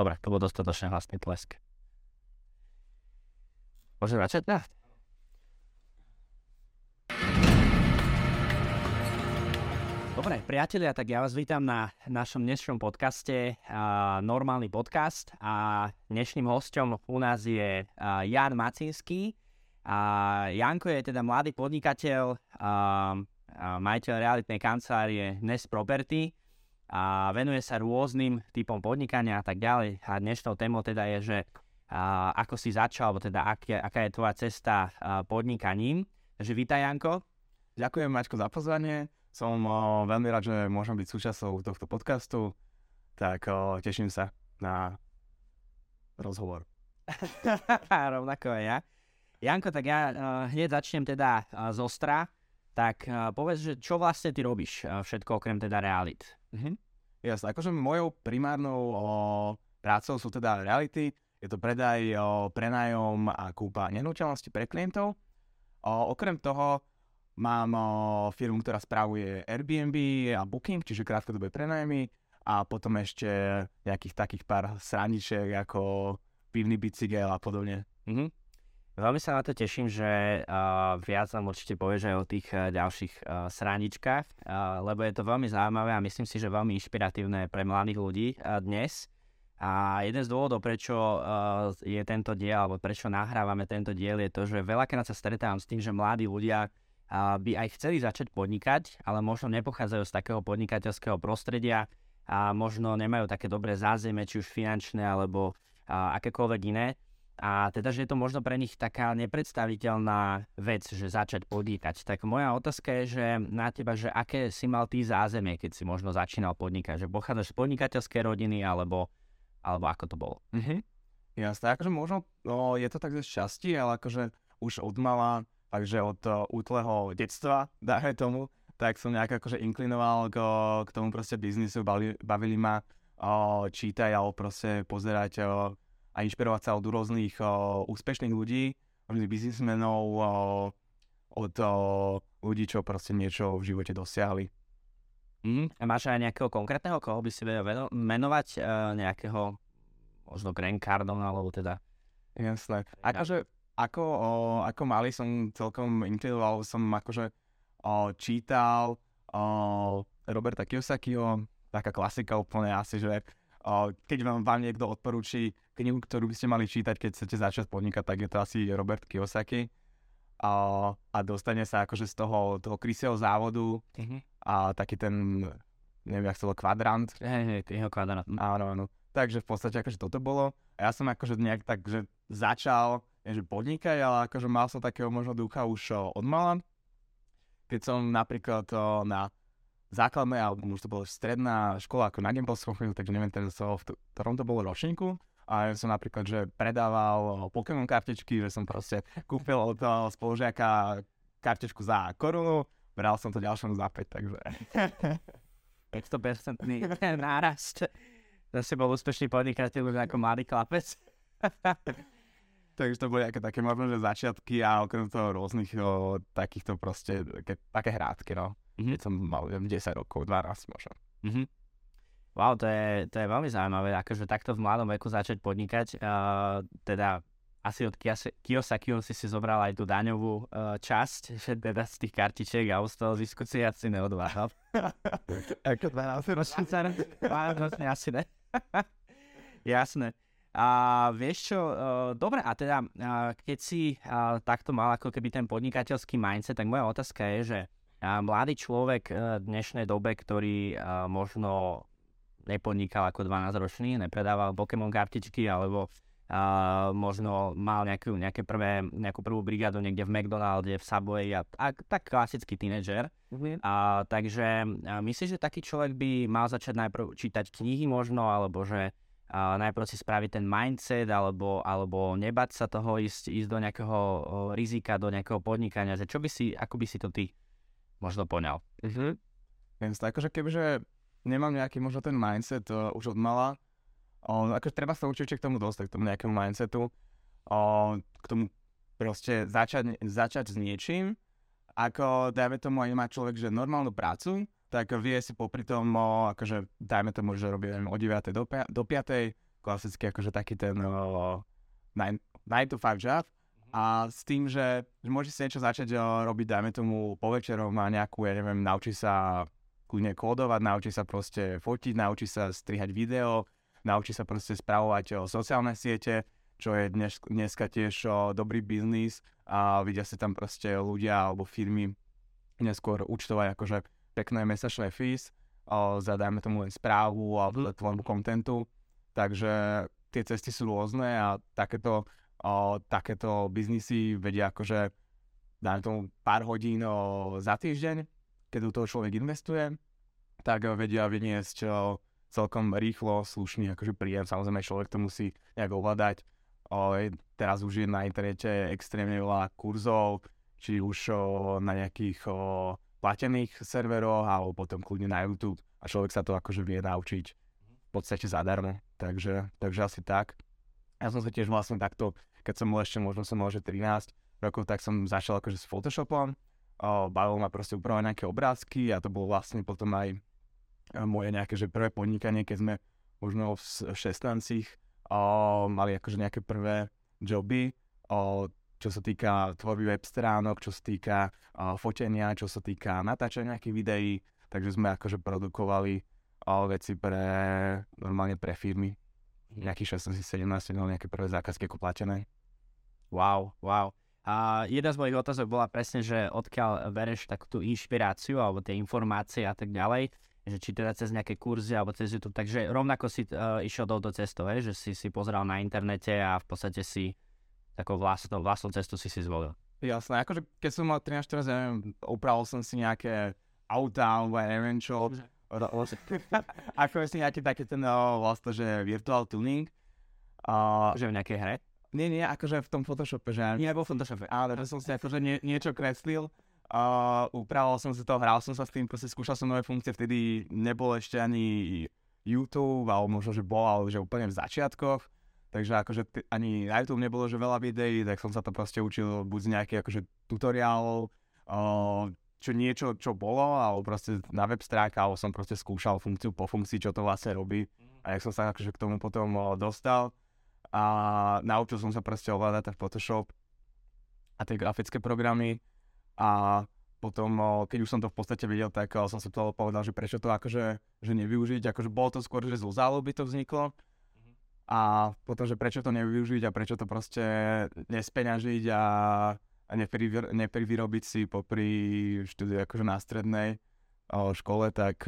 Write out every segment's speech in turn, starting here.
Dobre, to bol dostatočne hlasný tlesk. Môžeme začať? Ja. Dobre, priatelia, tak ja vás vítam na našom dnešnom podcaste, uh, normálny podcast a dnešným hostom u nás je uh, Jan Macinský. A Janko je teda mladý podnikateľ, uh, uh, majiteľ realitnej kancelárie Nest Property a venuje sa rôznym typom podnikania a tak ďalej. A dnešnou témou teda je, že a, ako si začal, alebo teda ak, aká je tvoja cesta a, podnikaním. Takže vítaj Janko. Ďakujem Maťko za pozvanie. Som o, veľmi rád, že môžem byť súčasťou tohto podcastu. Tak o, teším sa na rozhovor. Rovnako aj ja. Janko, tak ja uh, hneď začnem teda uh, z Ostra. Tak uh, povedz, že čo vlastne ty robíš uh, všetko okrem teda realit? Mhm. Jasne, akože mojou primárnou o, prácou sú teda reality, je to predaj, o, prenájom a kúpa nenúteľnosti pre klientov. O, okrem toho mám o, firmu, ktorá spravuje Airbnb a Booking, čiže krátkodobé prenajmy a potom ešte nejakých takých pár sraničiek ako pivný bicykel a podobne. Mhm. Veľmi sa na to teším, že uh, viac nám určite povieš aj o tých uh, ďalších uh, sráničkách, uh, lebo je to veľmi zaujímavé a myslím si, že veľmi inšpiratívne pre mladých ľudí uh, dnes. A jeden z dôvodov, prečo uh, je tento diel, alebo prečo nahrávame tento diel, je to, že veľakrát sa stretávam s tým, že mladí ľudia uh, by aj chceli začať podnikať, ale možno nepochádzajú z takého podnikateľského prostredia a možno nemajú také dobré zázemie, či už finančné, alebo uh, akékoľvek iné. A teda, že je to možno pre nich taká nepredstaviteľná vec, že začať podnikať. Tak moja otázka je, že na teba, že aké si mal ty zázemie, keď si možno začínal podnikať? Že pochádzaš z podnikateľskej rodiny, alebo, alebo ako to bolo? Mhm. Jasné, akože možno no, je to tak ze šťastí, ale akože už od mala, takže od uh, útleho detstva, dáme tomu, tak som nejak akože inklinoval k, k tomu proste biznisu, bavili, bavili ma uh, čítať alebo proste pozerať uh, a inšpirovať sa od rôznych o, úspešných ľudí, rôznych biznismenov, o, od o, ľudí, čo proste niečo v živote dosiahli. Mm, a máš aj nejakého konkrétneho, koho by si vedel menovať, uh, nejakého možno Grant Cardone, alebo teda... Jasné. Akože, ako, o, ako malý som celkom inklinoval, som akože o, čítal o, Roberta Kiyosakiho, taká klasika úplne asi, že keď vám, vám niekto odporúči knihu, ktorú by ste mali čítať, keď chcete začať podnikať, tak je to asi Robert Kiyosaki. A, a dostane sa akože z toho, toho krysieho závodu uh-huh. a taký ten, neviem, jak to bol, kvadrant. Hej, hej, jeho kvadrant. Áno, áno. Takže v podstate akože toto bolo. A ja som akože nejak tak, že začal, že podnikať, ale akože mal som takého možno ducha už od mala. Keď som napríklad na základné, alebo už to bola stredná škola ako na Gamble som chodil, takže neviem teraz, v ktorom to bolo ročníku. A ja som napríklad, že predával Pokémon kartičky, že som proste kúpil od spolužiaka kartičku za korunu, bral som to ďalšom za 5, takže... 500% nárast. Zase bol úspešný podnikateľ ako mladý chlapec. Takže to boli také, také možno, že začiatky a okrem toho rôznych o, takýchto proste, ke, také hrádky, no mm-hmm. keď som mal 10 rokov, 12 možno. Mm-hmm. Wow, to je, to je veľmi zaujímavé, akože takto v mladom veku začať podnikať. Uh, teda asi od Kiyosakiho si si zobral aj tú daňovú uh, časť, že teda z tých kartičiek a z toho zisku si asi neodváhal. Ako 12 ročný? asi ne. Jasné. A vieš čo, uh, dobre, a teda uh, keď si uh, takto mal ako keby ten podnikateľský mindset, tak moja otázka je, že mladý človek v dnešnej dobe, ktorý možno nepodnikal ako 12-ročný, nepredával Pokémon kartičky alebo a možno mal nejakú, nejaké prvé, nejakú prvú brigádu niekde v McDonalde, v Subway a, a tak klasický tínedžer. Mm-hmm. A, takže a myslíš, že taký človek by mal začať najprv čítať knihy možno, alebo že a najprv si spraviť ten mindset, alebo, alebo nebať sa toho ísť, ísť do nejakého rizika, do nejakého podnikania, že čo by si, ako by si to ty možno poňal. Mhm. Viem sa, akože kebyže nemám nejaký možno ten mindset uh, už od mala, uh, akože treba sa určite k tomu dostať, k tomu nejakému mindsetu, uh, k tomu proste začať, začať s niečím, ako dajme tomu aj má človek, že normálnu prácu, tak vie si popri tom, uh, akože dajme tomu, že robí neviem, od 9. do, 5, do 5. klasicky akože taký ten uh, 9, 9 to 5 job a s tým, že, že môže si niečo začať uh, robiť, dajme tomu po večerom má nejakú, ja neviem, naučí sa kľudne kódovať, naučí sa proste fotiť, naučí sa strihať video, naučí sa proste spravovať uh, sociálne siete, čo je dnes, dneska tiež uh, dobrý biznis a vidia sa tam proste ľudia alebo firmy neskôr účtovať akože pekné mesačné fees uh, za dajme tomu len správu alebo tvorbu kontentu. Takže tie cesty sú rôzne a takéto, uh, takéto biznisy vedia akože dajme tomu pár hodín uh, za týždeň, keď do toho človek investuje, tak uh, vedia vyniesť uh, celkom rýchlo, slušný akože príjem. Samozrejme, človek to musí nejak ovládať. Uh, teraz už je na internete extrémne veľa kurzov, či už uh, na nejakých uh, platených serveroch, alebo potom kľudne na YouTube a človek sa to akože vie naučiť v podstate zadarmo. Takže, takže asi tak. Ja som sa tiež vlastne takto, keď som bol ešte, možno som mal, že 13 rokov, tak som začal akože s Photoshopom. O, bavilo ma proste upravovať nejaké obrázky a to bolo vlastne potom aj moje nejaké že prvé podnikanie, keď sme možno v 16 o, mali akože nejaké prvé joby, čo sa týka tvorby web stránok, čo sa týka fotenia, čo sa týka natáčania nejakých videí, takže sme akože produkovali veci pre, normálne pre firmy. Nejakých 16-17 nejaké prvé zákazky ako platené. Wow, wow. A jedna z mojich otázok bola presne, že odkiaľ bereš takú tú inšpiráciu alebo tie informácie a tak ďalej, že či teda cez nejaké kurzy alebo cez YouTube, takže rovnako si uh, išiel touto cestou, že si si pozeral na internete a v podstate si takou vlastnou, vlastnou cestu si si zvolil. Jasné, akože keď som mal 13-14, neviem, upravil som si nejaké auta alebo neviem čo, ako si nejaký taký ten vlastne, že virtual tuning. Uh, že v nejakej hre? Nie, nie, akože v tom Photoshope, že... Nie, vo Photoshope. Ale že som si akože nie, niečo kreslil, uh, upravoval som si to, hral som sa s tým, proste skúšal som nové funkcie, vtedy nebol ešte ani YouTube, alebo možno, že bol, ale že úplne v začiatkoch. Takže akože t- ani na YouTube nebolo, že veľa videí, tak som sa to proste učil buď z nejakých akože tutoriálov, uh, čo niečo, čo bolo, alebo proste na web stránke, alebo som proste skúšal funkciu po funkcii, čo to vlastne robí. A jak som sa akože k tomu potom dostal a naučil som sa proste ovládať ten Photoshop a tie grafické programy. A potom, keď už som to v podstate videl, tak som si to povedal, že prečo to akože že nevyužiť, akože bolo to skôr, že zo záľuby to vzniklo. A potom, že prečo to nevyužiť a prečo to proste nespeňažiť a a neprivyrobiť si popri štúdiu akože na strednej škole, tak,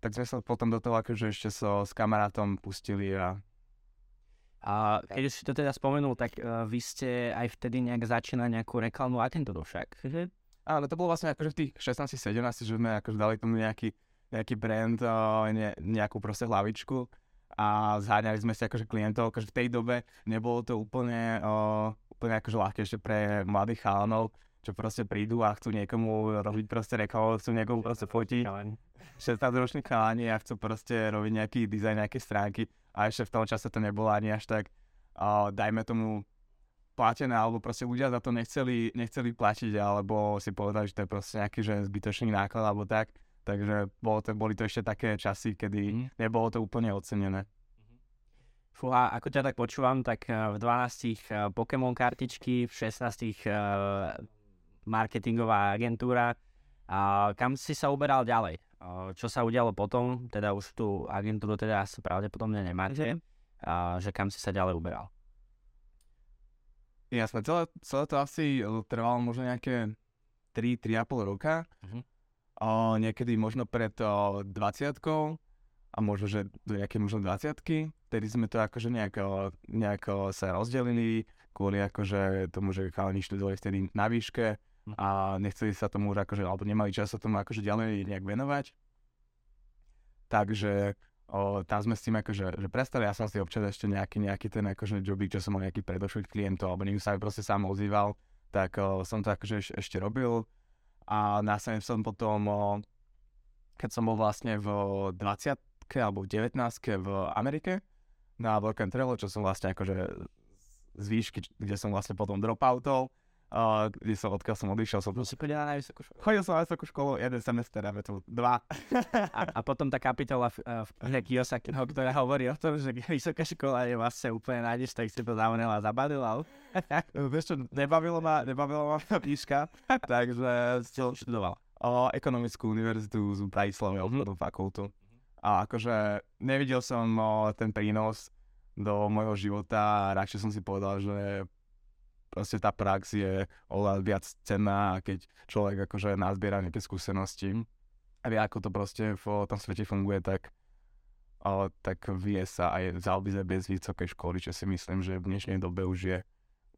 tak sme sa potom do toho akože ešte so, s kamarátom pustili a a keď si to teda spomenul, tak uh, vy ste aj vtedy nejak začínali nejakú reklamnú agentúru však. Áno, to bolo vlastne akože v tých 16-17, že sme akože dali tomu nejaký, nejaký brand, uh, ne, nejakú proste hlavičku a zháňali sme si akože klientov, akože v tej dobe nebolo to úplne uh, úplne akože ľahké ešte pre mladých chalanov, čo proste prídu a chcú niekomu robiť proste reklamu, chcú niekomu proste fotiť. 16-roční chalani a chcú proste robiť nejaký dizajn, nejaké stránky a ešte v tom čase to nebolo ani až tak, uh, dajme tomu, platené, alebo proste ľudia za to nechceli, nechceli platiť, alebo si povedali, že to je proste nejaký že zbytočný náklad, alebo tak. Takže bolo to, boli to ešte také časy, kedy mm. nebolo to úplne ocenené. Fúha, ako ťa tak počúvam, tak eh, v 12 eh, Pokémon kartičky, v 16 uh, eh, marketingová agentúra. A kam si sa uberal ďalej? Čo sa udialo potom? Teda už tú agentúru teda asi pravdepodobne nemáte. A že kam si sa ďalej uberal? Jasné, celé, celé to asi trvalo možno nejaké 3-3,5 roka. Uh-huh. Uh, niekedy možno pred uh, 20 a možno, že do nejaké možno 20 Vtedy sme to akože nejako, nejako sa rozdelili kvôli akože tomu, že chalani študovali vtedy na výške. A nechceli sa tomu už akože, alebo nemali čas sa tomu akože ďalej nejak venovať. Takže o, tam sme s tým akože že prestali, ja som si občas ešte nejaký, nejaký ten akože jobík, čo som mal nejaký predošlých klientov, alebo niekto sa mi proste sám ozýval, tak o, som to akože eš, ešte robil a následne som potom, o, keď som bol vlastne v 20 alebo v 19 v Amerike na work and travel, čo som vlastne akože z výšky, kde som vlastne potom dropoutol uh, kde som, odkiaľ som odišiel. Som, si chodil na vysokú školu? chodil som na vysokú školu jeden semester, a to dva. a, a potom tá kapitola v, v knihe Kiyosakiho, ktorá hovorí o tom, že vysoká škola je vlastne úplne nájdeš, tak si to zavrela a zabavila. Vieš čo, nebavilo ma, nebavilo ma píška, takže som študoval. O ekonomickú univerzitu z Bratislavy, obchodnú fakultu. A akože nevidel som o, ten prínos do môjho života a radšej som si povedal, že proste tá prax je oveľa viac cenná a keď človek akože nazbiera nejaké skúsenosti a vie, ako to proste v tom svete funguje, tak, o, tak vie sa aj zaobísť bez vysokej školy, čo si myslím, že v dnešnej dobe už je,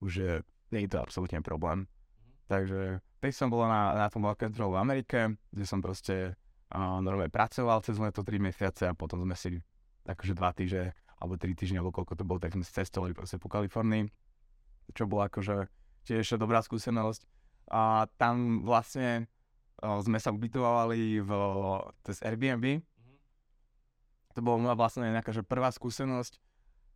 už je, nie je to absolútne problém. Takže teď som bol na, na tom work v Amerike, kde som proste uh, normálne pracoval cez leto 3 mesiace a potom sme si akože 2 týždne alebo 3 týždne, alebo koľko to bolo, tak sme cestovali proste po Kalifornii, čo bola akože tiež dobrá skúsenosť. A tam vlastne uh, sme sa ubytovali v, cez Airbnb. Mm-hmm. To bola vlastne nejaká že prvá skúsenosť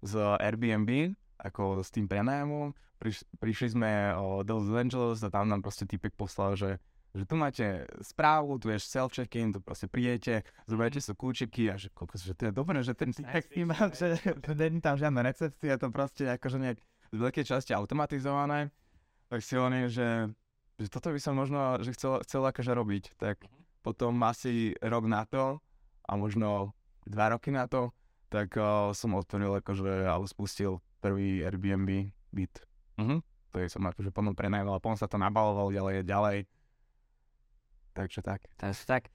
z Airbnb, ako s tým prenajmom priš, prišli sme o, do Los Angeles a tam nám proste typek poslal, že že tu máte správu, tu je self-check-in, tu proste prídete, zoberiete sú kľúčiky a že, že to je dobré, že ten typek tým že není tam žiadna recepcia, to proste akože nejak z veľkej časti automatizované, tak si on že, že toto by som možno, že chcel, chcel akože robiť, tak mhm. potom asi rok na to a možno dva roky na to, tak uh, som otvoril akože, alebo spustil prvý Airbnb byt Mhm. To je som akože potom prenajal, potom sa to nabalovalo ďalej, ďalej. Takže tak. Takže tak.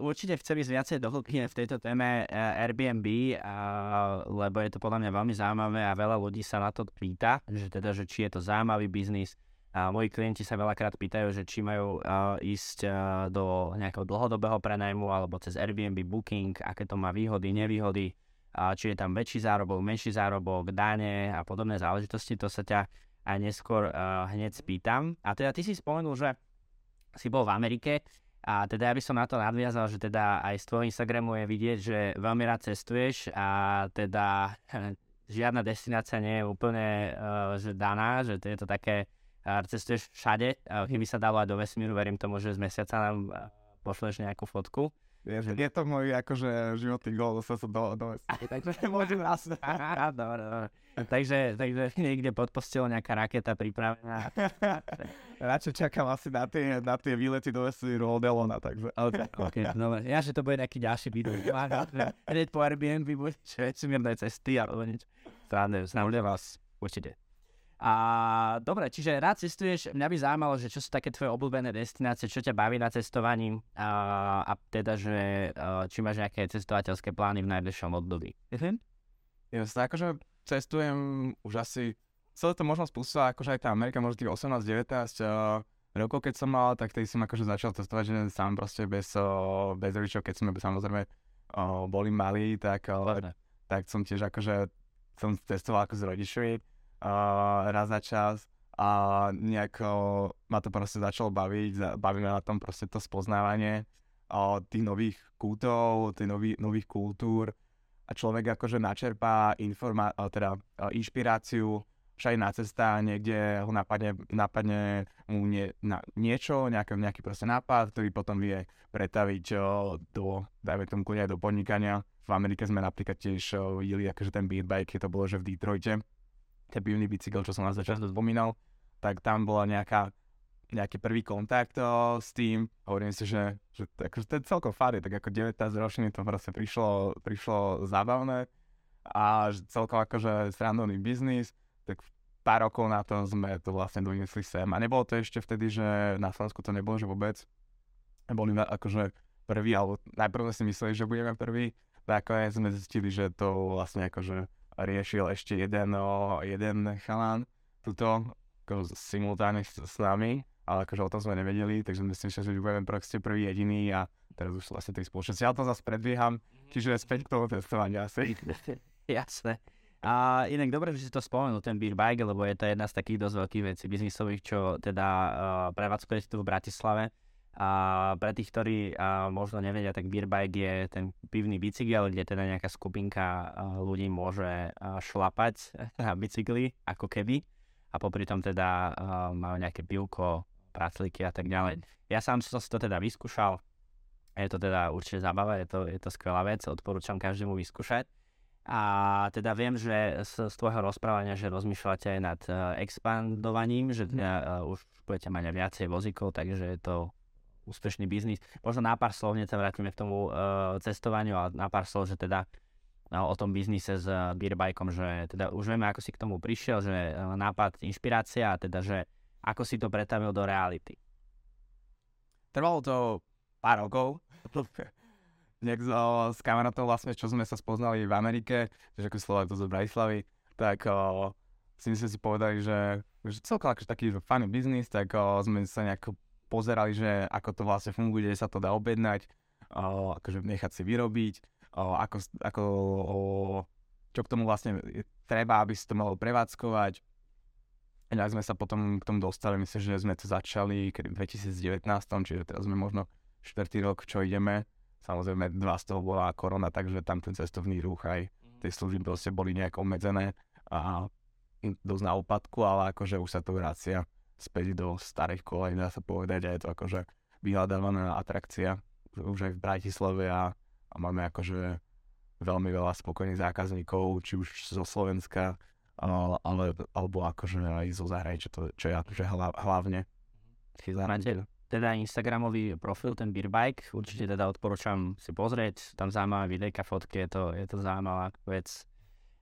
Určite chcem ísť viacej do hĺbky v tejto téme uh, Airbnb, uh, lebo je to podľa mňa veľmi zaujímavé a veľa ľudí sa na to pýta, že teda, že či je to zaujímavý biznis. A moji klienti sa veľakrát pýtajú, že či majú uh, ísť uh, do nejakého dlhodobého prenajmu alebo cez Airbnb Booking, aké to má výhody, nevýhody, uh, či je tam väčší zárobok, menší zárobok, dáne a podobné záležitosti. To sa ťa a neskôr uh, hneď spýtam. A teda ty si spomenul, že si bol v Amerike a teda ja by som na to nadviazal, že teda aj z tvojho Instagramu je vidieť, že veľmi rád cestuješ a teda žiadna destinácia nie je úplne uh, že daná, že to je to také, uh, cestuješ všade, uh, keby sa dalo aj do vesmíru, verím tomu, že z mesiaca nám uh, pošleš nejakú fotku. Je, je to môj akože životný gól, dostať sa do, do Takže môžem raz. Dobre, dobre. Takže, takže niekde pod postelou nejaká raketa pripravená. Radšej čakám asi na tie, na tie výlety do vesmíru od Elona, takže. Okay, okay, dobre. Ja, že to bude nejaký ďalší video. Hneď po Airbnb bude vesmírne cesty alebo niečo. Srandujem vás určite. A dobre, čiže rád cestuješ, mňa by zaujímalo, že čo sú také tvoje obľúbené destinácie, čo ťa baví na cestovaní a, a teda, že a, či máš nejaké cestovateľské plány v najbližšom období. Mhm. Ja sa akože cestujem už asi, celé to možno spustila akože aj tá Amerika, možno tých 18-19 uh, rokov, keď som mal, tak tedy som akože začal cestovať, že sám proste bez, uh, bez rodičov, keď sme samozrejme uh, boli malí, tak, uh, tak som tiež akože som cestoval ako s rodičmi uh, raz za čas a nejak uh, ma to proste začalo baviť, baví ma na tom proste to spoznávanie uh, tých nových kútov, tých nový, nových kultúr a človek akože načerpá informa- teda, uh, inšpiráciu všade na cesta, niekde ho napadne, napadne mu nie, na, niečo, nejaký, nejaký proste nápad, ktorý potom vie pretaviť uh, do, dajme tomu aj do podnikania. V Amerike sme napríklad tiež uh, videli akože ten beat bike, keď to bolo, že v Detroite, ten pivný bicykel, čo som na začiatku spomínal, tak tam bola nejaká, nejaký prvý kontakt o, s tým. Hovorím si, že, že akože to je celkom fary, tak ako 19 ročný to proste prišlo, prišlo zábavné a celkom akože srandovný biznis, tak pár rokov na to sme to vlastne doniesli sem. A nebolo to ešte vtedy, že na Slovensku to nebolo, že vôbec boli akože prvý, alebo najprv si mysleli, že budeme prvý, tak ako sme zistili, že to vlastne akože riešil ešte jeden, o, jeden chalán tuto simultáne s nami, ale akože o tom sme nevedeli, takže myslím, že budeme proste prvý jediný a teraz už vlastne tej spoločnosti. Ja to zase predbieham, čiže späť k tomu testovaniu asi. Jasné. A inak dobre, že si to spomenul, ten beer bike, lebo je to jedna z takých dosť veľkých vecí biznisových, čo teda uh, prevádzkujete tu v Bratislave. A pre tých, ktorí a, možno nevedia, tak beer bike je ten pivný bicykel, kde teda nejaká skupinka ľudí môže šlapať na bicykli, ako keby. a popri tom teda majú nejaké pivko, praclíky a tak ďalej. Ja sám som si to teda vyskúšal, je to teda určite zábava, je to, je to skvelá vec, odporúčam každému vyskúšať. A teda viem, že z, z tvojho rozprávania, že rozmýšľate aj nad uh, expandovaním, že teda, uh, už budete mať viacej vozíkov, takže je to úspešný biznis. Možno na pár slov, sa vrátime k tomu uh, cestovaniu a na pár slov, že teda uh, o tom biznise s uh, beerbajkom, že teda už vieme, ako si k tomu prišiel, že uh, nápad, inšpirácia a teda, že ako si to pretavil do reality. Trvalo to pár rokov. Nejak s, s kamarátom vlastne, čo sme sa spoznali v Amerike, že ako Slovak to z Bratislavy, tak o, si my sme si povedali, že, že celkom akože taký funny biznis, tak o, sme sa nejak pozerali, že ako to vlastne funguje, kde sa to dá objednať, o, akože nechať si vyrobiť, o, ako, ako o, čo k tomu vlastne treba, aby si to malo prevádzkovať. A sme sa potom k tomu dostali, myslím, že sme to začali kedy v 2019, čiže teraz sme možno štvrtý rok, čo ideme. Samozrejme, dva z toho bola korona, takže tam ten cestovný ruch aj mhm. tie služby proste boli nejak obmedzené a dosť na opadku, ale akože už sa to vracia späť do starých kolej, dá sa povedať, a je to akože vyhľadávaná atrakcia už aj v Bratislave a, a máme akože veľmi veľa spokojných zákazníkov, či už zo Slovenska, ale, alebo akože aj zo zahraničia, čo, čo je akože hlavne. Máte teda Instagramový profil, ten Beerbike, určite teda odporúčam si pozrieť, tam zaujímavé videjka, fotky, je to, je to zaujímavá vec.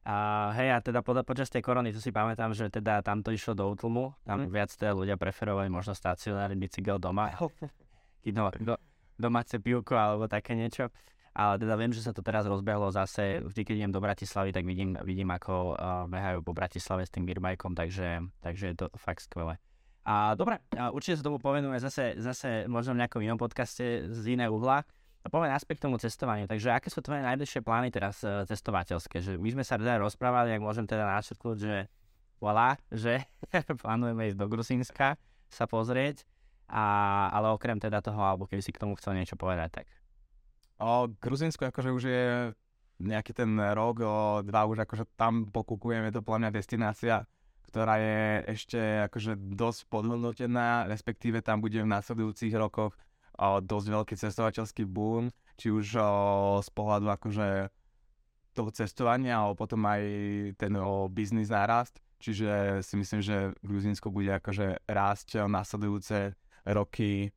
A hej, a teda po, počas tej korony, to si pamätám, že teda tam to išlo do útlmu, tam mm. viac teda ľudia preferovali možno stacionárny bicykel doma, no, do, domáce pivko alebo také niečo. Ale teda viem, že sa to teraz rozbehlo zase, vždy keď idem do Bratislavy, tak vidím, vidím ako uh, behajú po Bratislave s tým beerbajkom, takže, takže je to fakt skvelé. A dobre, a určite sa tomu povenujeme zase, zase možno v nejakom inom podcaste z iného uhla. A poďme naspäť k tomu cestovaniu. Takže aké sú tvoje najbližšie plány teraz uh, cestovateľské? Že my sme sa teda rozprávali, ak môžem teda načrtnúť, že voilà, že plánujeme ísť do Gruzínska sa pozrieť, a, ale okrem teda toho, alebo keby si k tomu chcel niečo povedať, tak. O Gruzínsku akože už je nejaký ten rok, o dva už akože tam pokúkujeme, to podľa mňa destinácia, ktorá je ešte akože dosť podhodnotená, respektíve tam bude v následujúcich rokoch dosť veľký cestovateľský boom, či už z pohľadu akože toho cestovania, ale potom aj ten biznis nárast. Čiže si myslím, že Gruzinsko bude akože rásť následujúce roky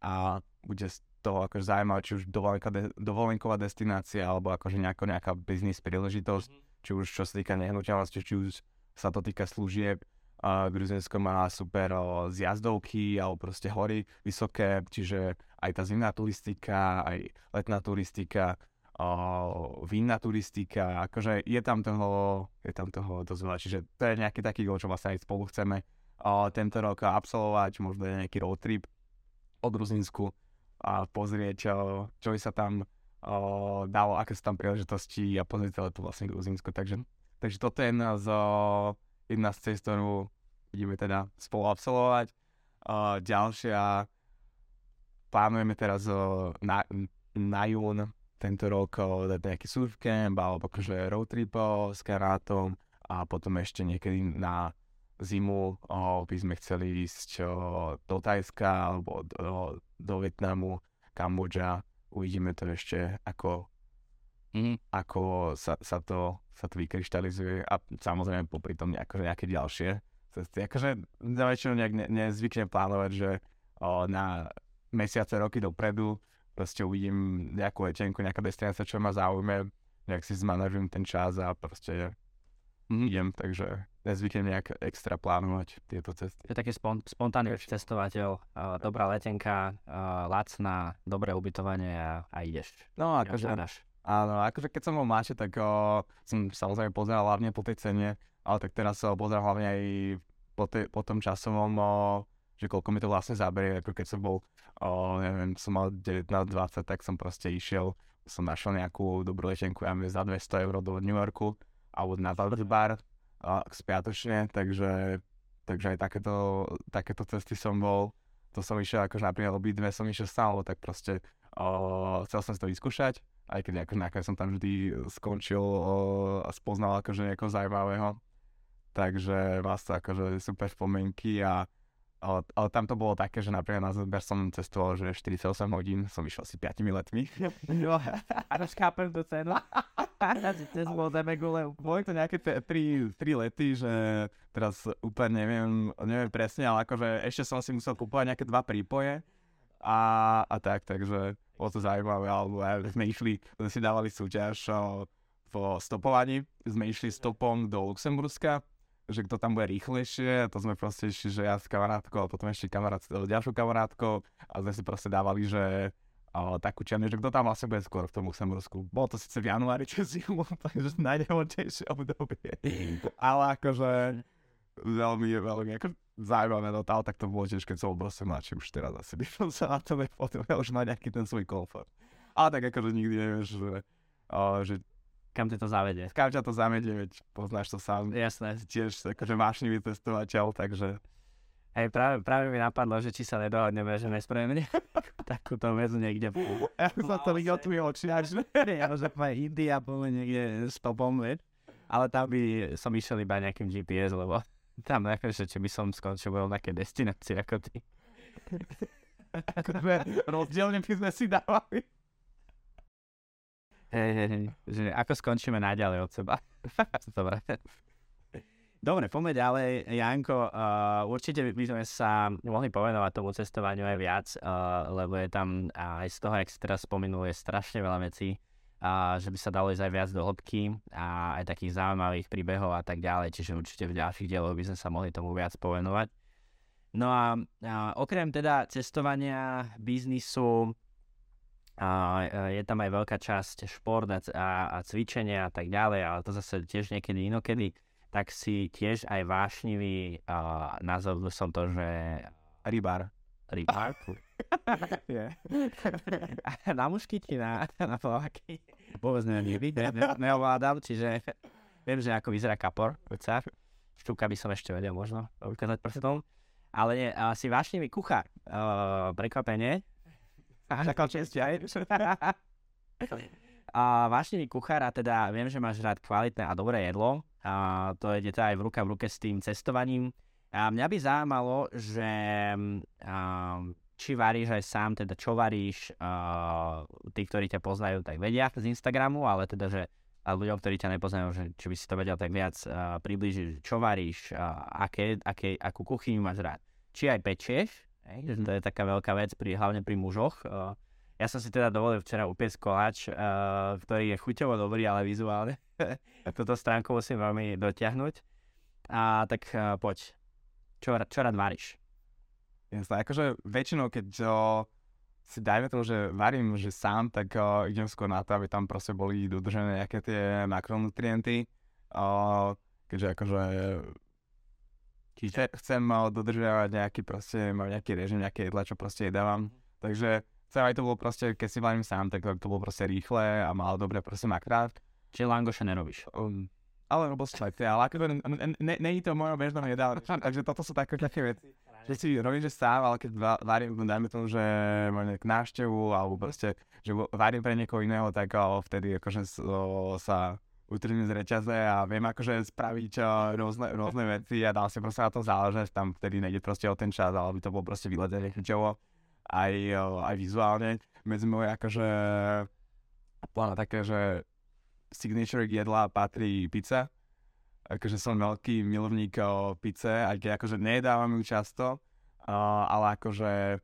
a bude z toho akože zaujímavé, či už dovolenková destinácia alebo akože nejaká, nejaká biznis príležitosť, mm-hmm. či už čo sa týka nehnuteľnosti, či už sa to týka služieb. Gruzinsko má super zjazdovky alebo proste hory vysoké, čiže aj tá zimná turistika, aj letná turistika, vinná turistika, akože je tam toho, je tam toho dosť veľa, čiže to je nejaký taký čo vlastne aj spolu chceme tento rok absolvovať, možno nejaký road trip o Gruzinsku a pozrieť, čo by sa tam dalo, aké sú tam príležitosti a pozrieť celé to vlastne Gruzinsko, takže Takže toto je jedna z, jedna z cest, ktorú ideme teda spolu absolvovať. Uh, ďalšia, plánujeme teraz uh, na, na jún tento rok uh, nejaký surfcamp alebo akože road trip uh, s karátom a potom ešte niekedy na zimu uh, by sme chceli ísť uh, do Tajska alebo do, do Vietnamu, Kambodža. Uvidíme to ešte, ako mm. ako sa, sa, to, sa to vykryštalizuje a samozrejme popri tom nejako, nejaké ďalšie cesty. Akože za väčšinu nejak ne, nezvyknem plánovať, že o, na mesiace, roky dopredu proste uvidím nejakú letenku, nejaká destinácia, čo ma zaujme, nejak si zmanažujem ten čas a proste mm. idem, takže nezvyknem nejak extra plánovať tieto cesty. Je taký spon- spontánny cestovateľ, uh, dobrá letenka, uh, lacná, dobré ubytovanie a, a ideš. No akože, Áno, akože keď som bol mladší, tak o, som samozrejme pozeral hlavne po tej cene, ale tak teraz sa pozeral hlavne aj po, te, po tom časovom, o, že koľko mi to vlastne zaberie, ako keď som bol, o, neviem, som mal 19-20, tak som proste išiel, som našiel nejakú dobrú letenku, ja za 200 eur do New Yorku, alebo na Zanzibar, spiatočne, takže, takže aj takéto, takéto cesty som bol, to som išiel akože napríklad obidve som išiel sám, tak proste o, chcel som si to vyskúšať, aj keď ako nakoniec som tam vždy skončil o, a spoznal akože niekoho zaujímavého. takže vás to akože super spomienky a ale, ale tam to bolo také, že napríklad na záber som cestoval, že 48 hodín, som išiel asi 5 letmi. Jo, a rozkápem to cenu. Cez gule. Boli to nejaké 3 lety, že teraz úplne neviem, neviem presne, ale akože ešte som si musel kúpovať nejaké dva prípoje a, a tak, takže bolo to zaujímavé, alebo sme išli, sme si dávali súťaž po stopovaní, sme išli stopom do Luxemburska že kto tam bude rýchlejšie, to sme proste išli, že ja s kamarátkou a potom ešte kamarát s ďalšou kamarátkou a sme si proste dávali, že o, takú černu, že kto tam vlastne bude skôr v tom Luxembursku. Bolo to síce v januári cez zimu, takže najnevhodnejšie obdobie. Ale akože veľmi, veľmi ako zaujímavé no ale tak to bolo tiež, keď som bol proste mladší, už teraz asi by som sa na to nepotreboval, už na nejaký ten svoj komfort. Ale tak akože nikdy nevieš, že, o, že kam ťa to zavede. Kam ťa to zavede, veď poznáš to sám. Jasné. Tiež akože vášnivý testovateľ, takže... Hej, práve, práve mi napadlo, že či sa nedohodneme, že nespravíme takúto väzu niekde. Ja som to videl tu oči, až ja, že India bolo niekde stopom, veď. Ale tam by som išiel iba nejakým GPS, lebo tam že či by som skončil v nejakej destinácii ako ty. akože rozdielne by sme si dávali. Hej, hej, hej. Že ako skončíme najďalej od seba. Dobre. Dobre, poďme ďalej. Janko, uh, určite by sme sa mohli povenovať tomu cestovaniu aj viac, uh, lebo je tam aj z toho, jak si teraz spomenul, je strašne veľa vecí, uh, že by sa dalo ísť aj viac do hĺbky a aj takých zaujímavých príbehov a tak ďalej, čiže určite v ďalších dieloch by sme sa mohli tomu viac povenovať. No a, a okrem teda cestovania, biznisu, a je tam aj veľká časť šport a, a, a cvičenia a tak ďalej, ale to zase tiež niekedy inokedy, tak si tiež aj vášnivý, uh, nazval som to, že... Rybár. Rybár? na muškyti, na, na pláky. Vôbec neviem ne, ne, neovládam, čiže viem, že ako vyzerá kapor, sa. Štúka by som ešte vedel možno ukázať prstom. Ale nie, si vášnivý kuchár. Uh, prekvapenie, Čakal čest aj. A vášnivý kuchár a teda viem, že máš rád kvalitné a dobré jedlo. A to je teda aj v ruka v ruke s tým cestovaním. A mňa by zaujímalo, že a, či varíš aj sám, teda čo varíš, a, tí, ktorí ťa poznajú, tak vedia z Instagramu, ale teda, že a ľuďom, ktorí ťa nepoznajú, že či by si to vedel tak viac uh, približiť, čo varíš, uh, aké, aké, akú kuchyňu máš rád. Či aj pečieš, Hej, že to je taká veľká vec, pri, hlavne pri mužoch. Uh, ja som si teda dovolil včera upiesť koláč, uh, ktorý je chuťovo dobrý, ale vizuálne. Toto stránku musím veľmi dotiahnuť. A tak uh, poď, čo, čo rád varíš? Jasné, akože väčšinou, keď uh, si dajme tomu, že varím že sám, tak uh, idem skôr na to, aby tam proste boli dodržené nejaké tie makronutrienty. Uh, keďže akože Čiže chcem dodržiavať nejaký proste, mám nejaký režim, nejaké jedla, čo proste jedávam. Mhm. Takže chcem aj to bolo proste, keď si varím sám, tak to bolo proste rýchle a mal dobre proste makrát. Čiže langoša nerobíš? Um, ale robil som aj tie, ale ako není ne, to mojou bežnou jedál, takže toto sú také, také veci. Že si robím, že sám, ale keď varím, dajme tomu, že mám nejakú návštevu, alebo proste, že varím pre niekoho iného, tak vtedy akože sa utrhnúť z reťaze a viem akože spraviť rôzne, rôzne veci a dal si proste na to záležať, tam vtedy nejde proste o ten čas, ale by to bolo proste vyletené chuťovo, aj, aj vizuálne. Medzi moje akože plána také, že signature jedla patrí pizza, akože som veľký milovník uh, pice, aj keď akože nedávam ju často, uh, ale akože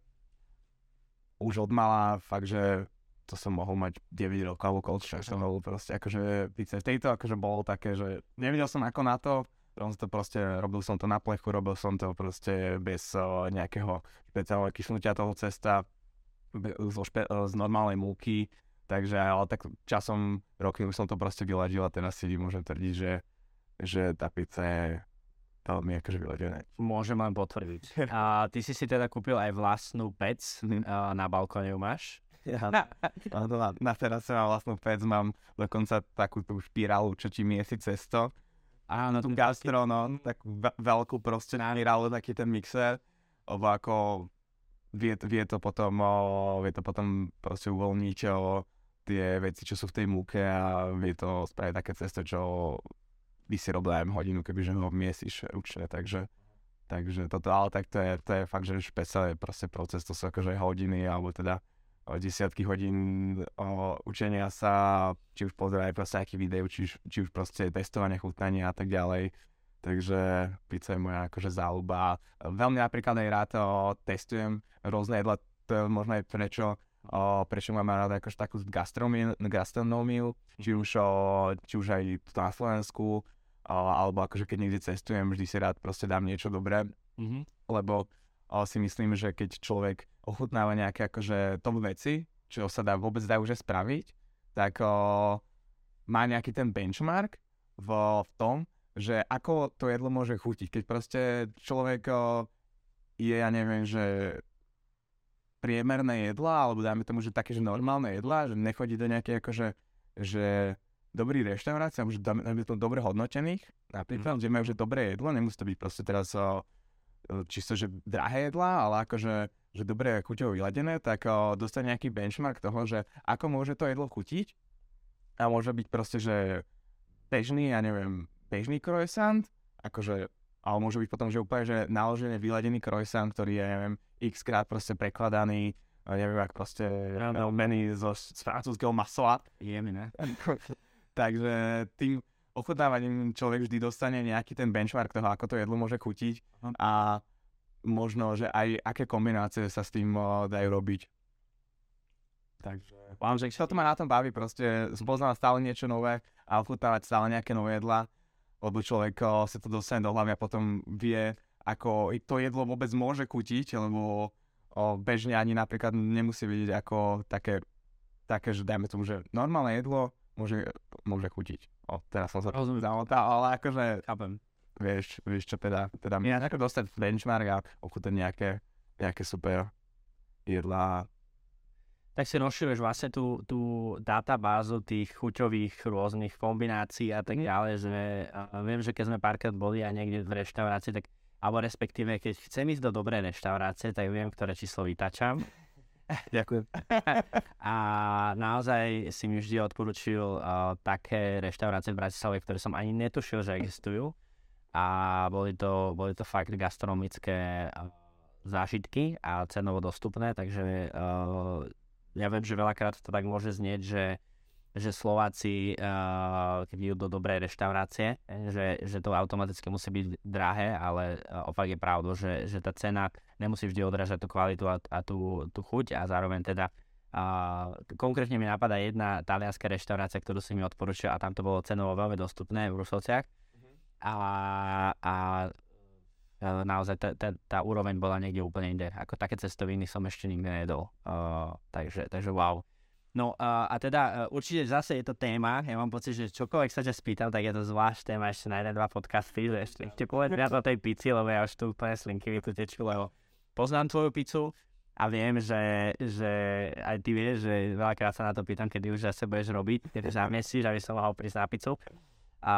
už od mala fakt, že to som mohol mať 9 rokov alebo koľko, tak som bol proste akože pizza. V tejto akože bolo také, že nevedel som ako na to, som to proste, robil som to na plechu, robil som to proste bez uh, nejakého špeciálneho kyšnutia toho cesta, zo špe, z normálnej múky, takže ale tak časom, roky už som to proste vyladil a teraz si môžem tvrdiť, že, že tá pizza je veľmi akože vyladené. Môžem len potvrdiť. A ty si si teda kúpil aj vlastnú pec, na balkóne ju máš? Ja, na, na, na terase mám vlastnú pec, mám dokonca takú tú špirálu, čo ti miesi cesto. Áno, tú gastro, no, takú veľkú proste špirálu, taký ten mixer, lebo ako vie, vie to potom, o, vie to potom proste uvoľniť o, tie veci, čo sú v tej múke a vie to spraviť také cesto, čo robil aj hodinu, kebyže ho miesíš ručne, takže Takže toto, ale tak to je, to je fakt, že špeciálne proste proces, to sú akože hodiny, alebo teda desiatky hodín o, učenia sa, či už pozerať proste nejaký video, či, či už proste testovanie, chutnanie a tak ďalej. Takže pizza je moja akože záľuba. Veľmi napríklad aj rád o, testujem rôzne jedla, to je možno aj prečo, o, prečo mám rád akože takú gastronómiu, či už, o, či už aj tu na Slovensku, alebo akože keď niekde cestujem, vždy si rád proste dám niečo dobré, mm-hmm. lebo si myslím, že keď človek ochutnáva nejaké akože top veci, čo sa dá vôbec dá už spraviť, tak o, má nejaký ten benchmark v, v tom, že ako to jedlo môže chutiť. Keď proste človek o, je, ja neviem, že priemerné jedla, alebo dáme tomu, že také, že normálne jedla, že nechodí do nejaké akože, že dobrý reštaurácia, už to dobre hodnotených, napríklad, mm. že majú že dobré jedlo, nemusí to byť proste teraz o, čisto, že drahé jedla, ale akože že dobre chuťovo vyladené, tak o, dostane nejaký benchmark toho, že ako môže to jedlo chutiť a môže byť proste, že bežný, ja neviem, bežný croissant, akože, ale môže byť potom, že úplne, že naložený, vyladený croissant, ktorý je, neviem, x krát proste prekladaný, neviem, ak proste no, meny zo, z francúzského masla. Jemne, ne? Takže tým ochutnávaním človek vždy dostane nejaký ten benchmark toho, ako to jedlo môže chutiť a možno, že aj aké kombinácie sa s tým uh, dajú robiť. Takže vám, že čo to ma na tom baví, proste spoznávať stále niečo nové a ochutnávať stále nejaké nové jedla, lebo človek uh, sa to dostane do hlavy a potom vie, ako to jedlo vôbec môže chutiť, lebo uh, bežne ani napríklad nemusí vidieť ako také, také, že dajme tomu, že normálne jedlo môže, môže chutiť. O, teraz som sa zamotal, ale akože, chápem. Vieš, vieš čo teda, teda ja ako dostať benchmark a ochutať nejaké, nejaké super jedlá. Tak si rozširuješ vlastne tú, tú databázu tých chuťových rôznych kombinácií a tak ďalej, že viem, že keď sme párkrát boli a niekde v reštaurácii, tak alebo respektíve, keď chcem ísť do dobrej reštaurácie, tak viem, ktoré číslo vytačam. Ďakujem. A naozaj si mi vždy odporučil uh, také reštaurácie v Bratislave, ktoré som ani netušil, že existujú. A boli to, boli to fakt gastronomické uh, zážitky a cenovo dostupné, takže uh, ja viem, že veľakrát to tak môže znieť, že že Slováci, uh, keď idú do dobrej reštaurácie, že, že to automaticky musí byť drahé, ale uh, opak je pravdou, že, že tá cena nemusí vždy odrážať tú kvalitu a, a tú, tú chuť a zároveň teda uh, konkrétne mi napadá jedna talianská reštaurácia, ktorú si mi odporučil a tam to bolo cenovo veľmi dostupné v Rusovciach a, a naozaj tá, tá, tá úroveň bola niekde úplne inde. Ako také cestoviny som ešte nikdy nejedol. Uh, takže, takže wow. No uh, a teda uh, určite zase je to téma, ja mám pocit, že čokoľvek sa ťa spýtam, tak je to zvlášť téma ešte na jeden, dva podcasty, že ešte, ešte povedz viac o tej pici, lebo ja už tu úplne slinky vyputeču, lebo poznám tvoju pizzu a viem, že, že aj ty vieš, že veľakrát sa na to pýtam, kedy už zase budeš robiť, keď zamiesíš, aby som mohol prísť na pizzu. A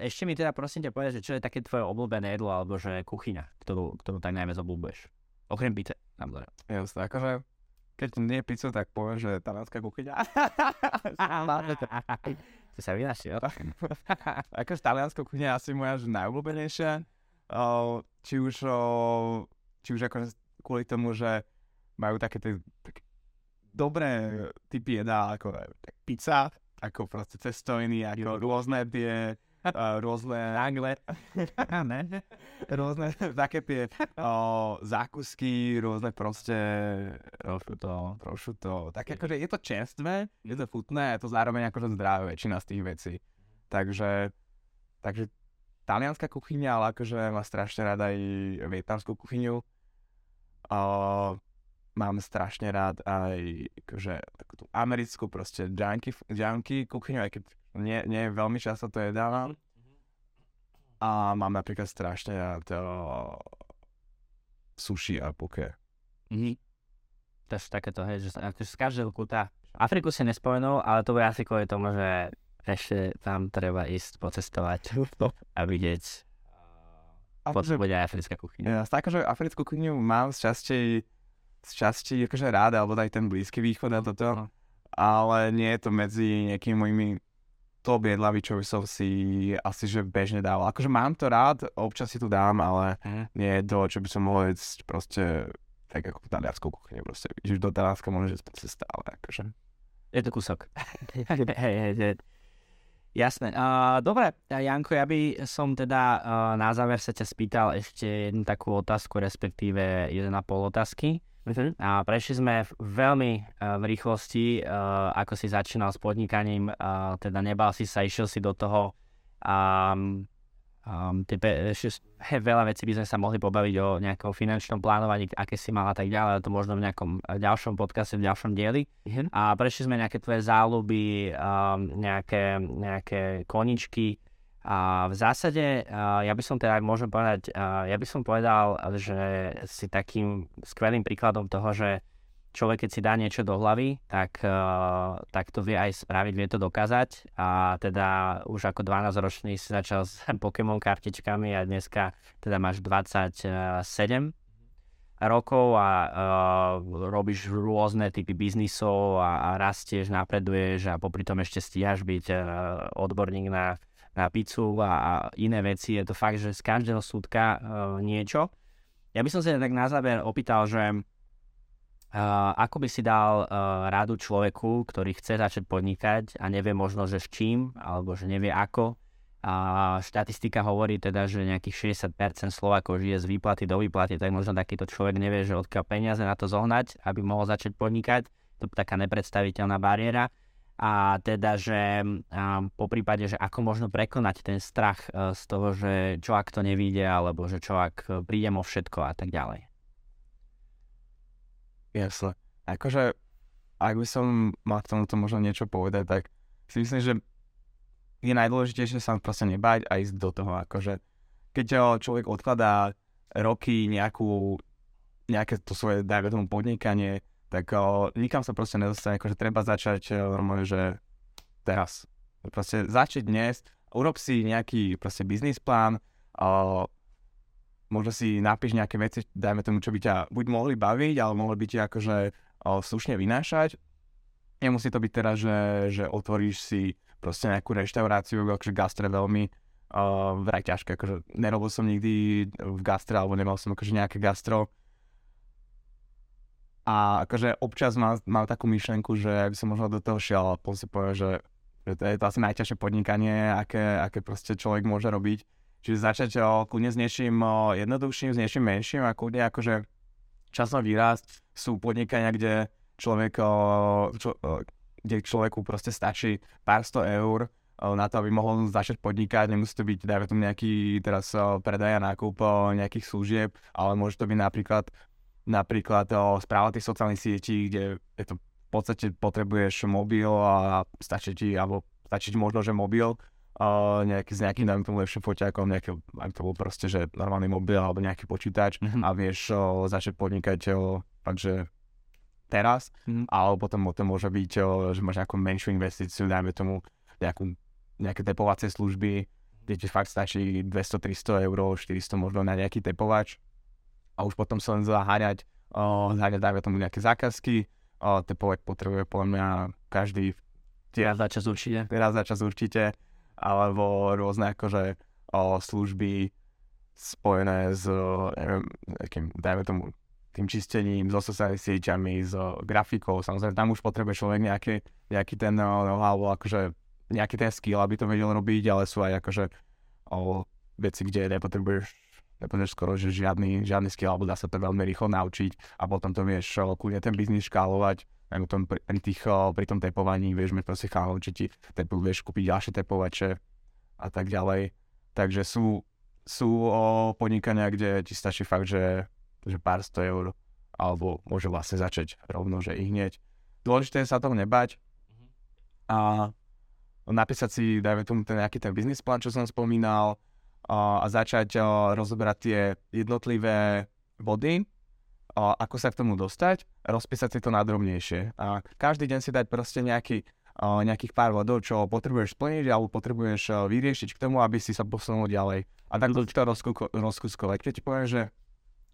ešte mi teda prosím ťa povedať, že čo je také tvoje obľúbené jedlo, alebo že kuchyňa, ktorú, ktorú tak najviac obľúbuješ. Okrem pizze, samozrejme. Jasne, akože keď nie pizzu, tak poviem, že talianská kuchyňa. to sa vynašiel. Akože talianská kuchyňa je asi moja že najobľúbenejšia. či už, či už akože kvôli tomu, že majú také tie dobré typy jedá, ako pizza, ako proste cestoviny, ako rôzne tie rôzne angle, ne? rôzne také tie uh, zákusky, rôzne proste prosciutto, prosciutto. Tak akože je to čerstvé, je to chutné, je to zároveň akože zdravé väčšina z tých vecí. Takže, takže talianská kuchyňa, ale akože má strašne rád aj vietnamskú kuchyňu. Uh, mám strašne rád aj akože, takú tú americkú proste junky, junky kuchyňu, aj keď nie, nie veľmi často to jedávam. A mám napríklad strašne to sushi a poke. Mhm. To je takéto, hej, že z každého kuta. Afriku si nespomenul, ale to bude asi kvôli tomu, že ešte tam treba ísť pocestovať a vidieť a potom bude aj africká kuchyňa. Ja, tak, že africkú kuchyňu mám z časti, z časti akože rád, alebo aj ten Blízky východ a toto, no. ale nie je to medzi nejakými mojimi top jedlavy, čo by som si asi že bežne dával. Akože mám to rád, občas si tu dám, ale Mhm. nie je to, čo by som mohol jesť proste tak ako v talianskou kuchyni proste. Že do Talianska môžeš jesť stále, akože. Je to kúsok. hej, hej, hej. Jasné. Uh, dobre, Janko, ja by som teda uh, na záver sa ťa spýtal ešte jednu takú otázku, respektíve 1,5 otázky. A prešli sme veľmi uh, v rýchlosti, uh, ako si začínal s podnikaním, uh, teda nebal si sa, išiel si do toho. Um, um, tie, ešte, he, veľa vecí by sme sa mohli pobaviť o nejakom finančnom plánovaní, aké si mal a tak ďalej, ale to možno v nejakom eh, ďalšom podcaste, v ďalšom dieli. A prešli sme nejaké tvoje záľuby, um, nejaké, nejaké koničky. A v zásade, uh, ja by som teda, môžem povedať, uh, ja by som povedal, že si takým skvelým príkladom toho, že človek, keď si dá niečo do hlavy, tak, uh, tak to vie aj spraviť, vie to dokázať. A teda už ako 12-ročný si začal s Pokémon kartičkami a dneska teda máš 27 rokov a uh, robíš rôzne typy biznisov a, a rastieš, napreduješ a popri tom ešte stíhaš byť uh, odborník na, na pizzu a, a iné veci. Je to fakt, že z každého súdka uh, niečo. Ja by som sa tak na záver opýtal, že Uh, ako by si dal uh, radu človeku, ktorý chce začať podnikať a nevie možno, že s čím, alebo že nevie ako. A štatistika hovorí teda, že nejakých 60% Slovákov žije z výplaty do výplaty, tak možno takýto človek nevie, že odkiaľ peniaze na to zohnať, aby mohol začať podnikať. To je taká nepredstaviteľná bariéra. A teda, že um, po prípade, že ako možno prekonať ten strach z toho, že čo ak to nevíde, alebo že čo ak prídem o všetko a tak ďalej. Jasne. Akože, ak by som mal k tomuto možno niečo povedať, tak si myslím, že je najdôležitejšie sa proste nebať a ísť do toho. Akože, keď človek odkladá roky nejakú, nejaké to svoje, dajme tomu podnikanie, tak o, nikam sa proste nedostane. Akože treba začať normálne, že teraz. Proste začať dnes, urob si nejaký proste biznis plán, možno si napíš nejaké veci, dajme tomu, čo by ťa buď mohli baviť, ale mohli by ti akože o, slušne vynášať. Nemusí to byť teraz, že, že otvoríš si proste nejakú reštauráciu, akože gastro je veľmi uh, vraj ťažké, akože nerobil som nikdy v gastre, alebo nemal som akože nejaké gastro. A akože občas mám, mám takú myšlenku, že by som možno do toho šiel a potom si poviem, že, že to je to asi najťažšie podnikanie, aké, aké proste človek môže robiť. Čiže začať o, kľudne s niečím o, jednoduchším, s niečím menším a kľudne akože časom výrast sú podnikania, kde človek, o, čo, o, kde človeku proste stačí pár sto eur o, na to, aby mohol začať podnikať. Nemusí to byť, dajme tomu nejaký teraz o, predaj a nákup o, nejakých služieb, ale môže to byť napríklad napríklad o, správa tých sociálnych sietí, kde je to v podstate potrebuješ mobil a stačí ti, alebo stačí ti možno, že mobil, uh, nejaký, s nejakým, dajme tomu lepším foťákom, nejaký, ak to bol proste, že normálny mobil alebo nejaký počítač Mhm. a vieš o, začať podnikať o, takže teraz, Mhm. alebo potom to môže byť, o, že máš nejakú menšiu investíciu, dajme tomu nejakú, nejaké tepovacie služby, kde ti fakt stačí 200-300 eur, 400 možno na nejaký tepovač a už potom sa len zaháňať, o, zaháňať dajme tomu nejaké zákazky, o, tepovať potrebuje podľa mňa každý Teraz za čas určite. teraz za čas určite, alebo rôzne akože o, služby spojené s, neviem, takým, dajme tomu, tým čistením, so sociálnymi sieťami, s o, grafikou, samozrejme tam už potrebuje človek nejaký, nejaký ten, o, alebo akože nejaký ten skill, aby to vedel robiť, ale sú aj akože o, veci, kde nepotrebuješ nepotrebuješ skoro, že žiadny, žiadny skill, alebo dá sa to veľmi rýchlo naučiť a potom to vieš kľudne ten biznis škálovať, aj tom, pri, tých, o, pri tom tepovaní, vieš, mať proste chálo, či ti tepu, vieš kúpiť ďalšie tepovače a tak ďalej. Takže sú, sú o, podnikania, kde ti stačí fakt, že, že pár sto eur, alebo môže vlastne začať rovno, že i hneď. Dôležité je sa toho nebať a napísať si, dajme tomu ten nejaký ten business plán, čo som spomínal, a, a začať rozoberať tie jednotlivé body, a, ako sa k tomu dostať, rozpísať si to nadrobnejšie. A každý deň si dať proste nejaký, a, nejakých pár bodov, čo potrebuješ splniť alebo potrebuješ vyriešiť k tomu, aby si sa posunul ďalej. A tak to rozkusko- rozkuskovať. Keď ti poviem, že,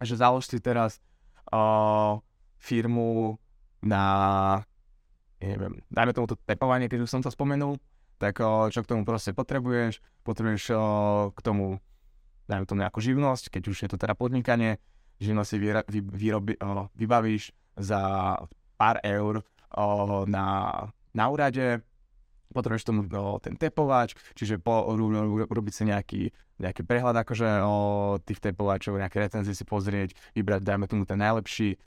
že založ si teraz a, firmu na, neviem, dajme tomu to tepovanie, keď už som to spomenul, tak čo k tomu proste potrebuješ, potrebuješ k tomu, dajme tomu nejakú živnosť, keď už je to teda podnikanie, živnosť si vyra, vy, vyrobi, o, vybavíš za pár eur o, na, na úrade, potrebuješ tomu o, ten tepovač, čiže po, urobiť si nejaký, nejaký prehľad akože o tých tepovačov, nejaké recenzie si pozrieť, vybrať, dajme tomu ten najlepší,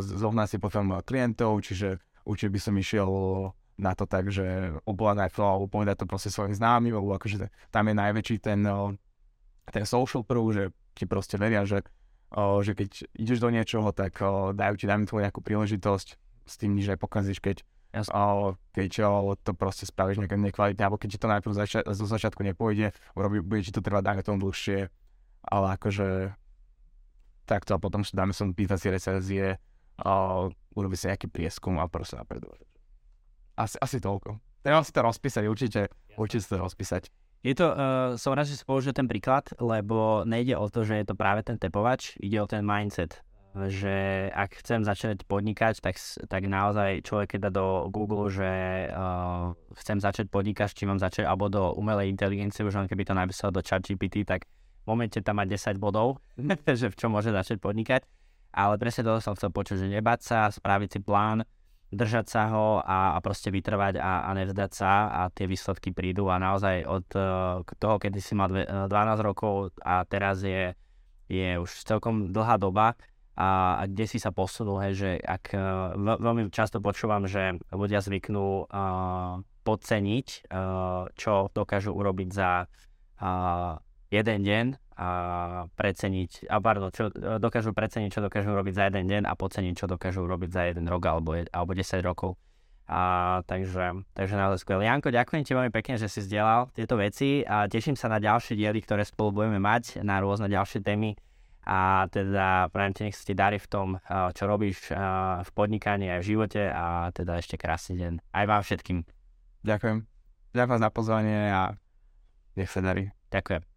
zohnať si potom klientov, čiže určite by som išiel na to tak, že obľadať to alebo povedať to proste svojim známym, lebo akože tam je najväčší ten, ten social prv, že ti proste veria, že, že keď ideš do niečoho, tak dajú ti, dajme tvoju nejakú príležitosť, s tým nič nepokazíš, keď Jasne. O, keď o, to proste spravíš nejaké nekvalitne, alebo keď ti to najprv zač- zo začiatku nepôjde, urobí, bude ti to trvať dajme tomu dlhšie, ale akože takto a potom si dáme som pýtať si recenzie, urobí si nejaký prieskum a proste napredovať. Asi, asi toľko. Treba si to rozpísať, určite, určite si to rozpísať. Je to, uh, som rád, že si použil ten príklad, lebo nejde o to, že je to práve ten tepovač, ide o ten mindset že ak chcem začať podnikať, tak, tak naozaj človek keď dá do Google, že uh, chcem začať podnikať, čím mám začať, alebo do umelej inteligencie, už len keby to napísal do ChatGPT, tak v momente tam má 10 bodov, že v čom môže začať podnikať. Ale presne to som chcel počuť, že nebať sa, spraviť si plán, držať sa ho a, a proste vytrvať a, a nevzdať sa a tie výsledky prídu. A naozaj od uh, toho, kedy si mal dve, 12 rokov a teraz je, je už celkom dlhá doba, a, a kde si sa posunul, hej, že ak uh, veľmi často počúvam, že ľudia zvyknú uh, podceniť, uh, čo dokážu urobiť za uh, jeden deň a preceniť, a pardon, čo dokážu preceniť, čo dokážu urobiť za jeden deň a podceniť, čo dokážu urobiť za jeden rok alebo, alebo 10 rokov. A, takže, takže naozaj skvelé. Janko, ďakujem ti veľmi pekne, že si zdieľal tieto veci a teším sa na ďalšie diely, ktoré spolu budeme mať na rôzne ďalšie témy a teda prajem ti, nech sa ti darí v tom, čo robíš v podnikaní aj v živote a teda ešte krásny deň aj vám všetkým. Ďakujem. Ďakujem za pozvanie a nech sa darí. Ďakujem.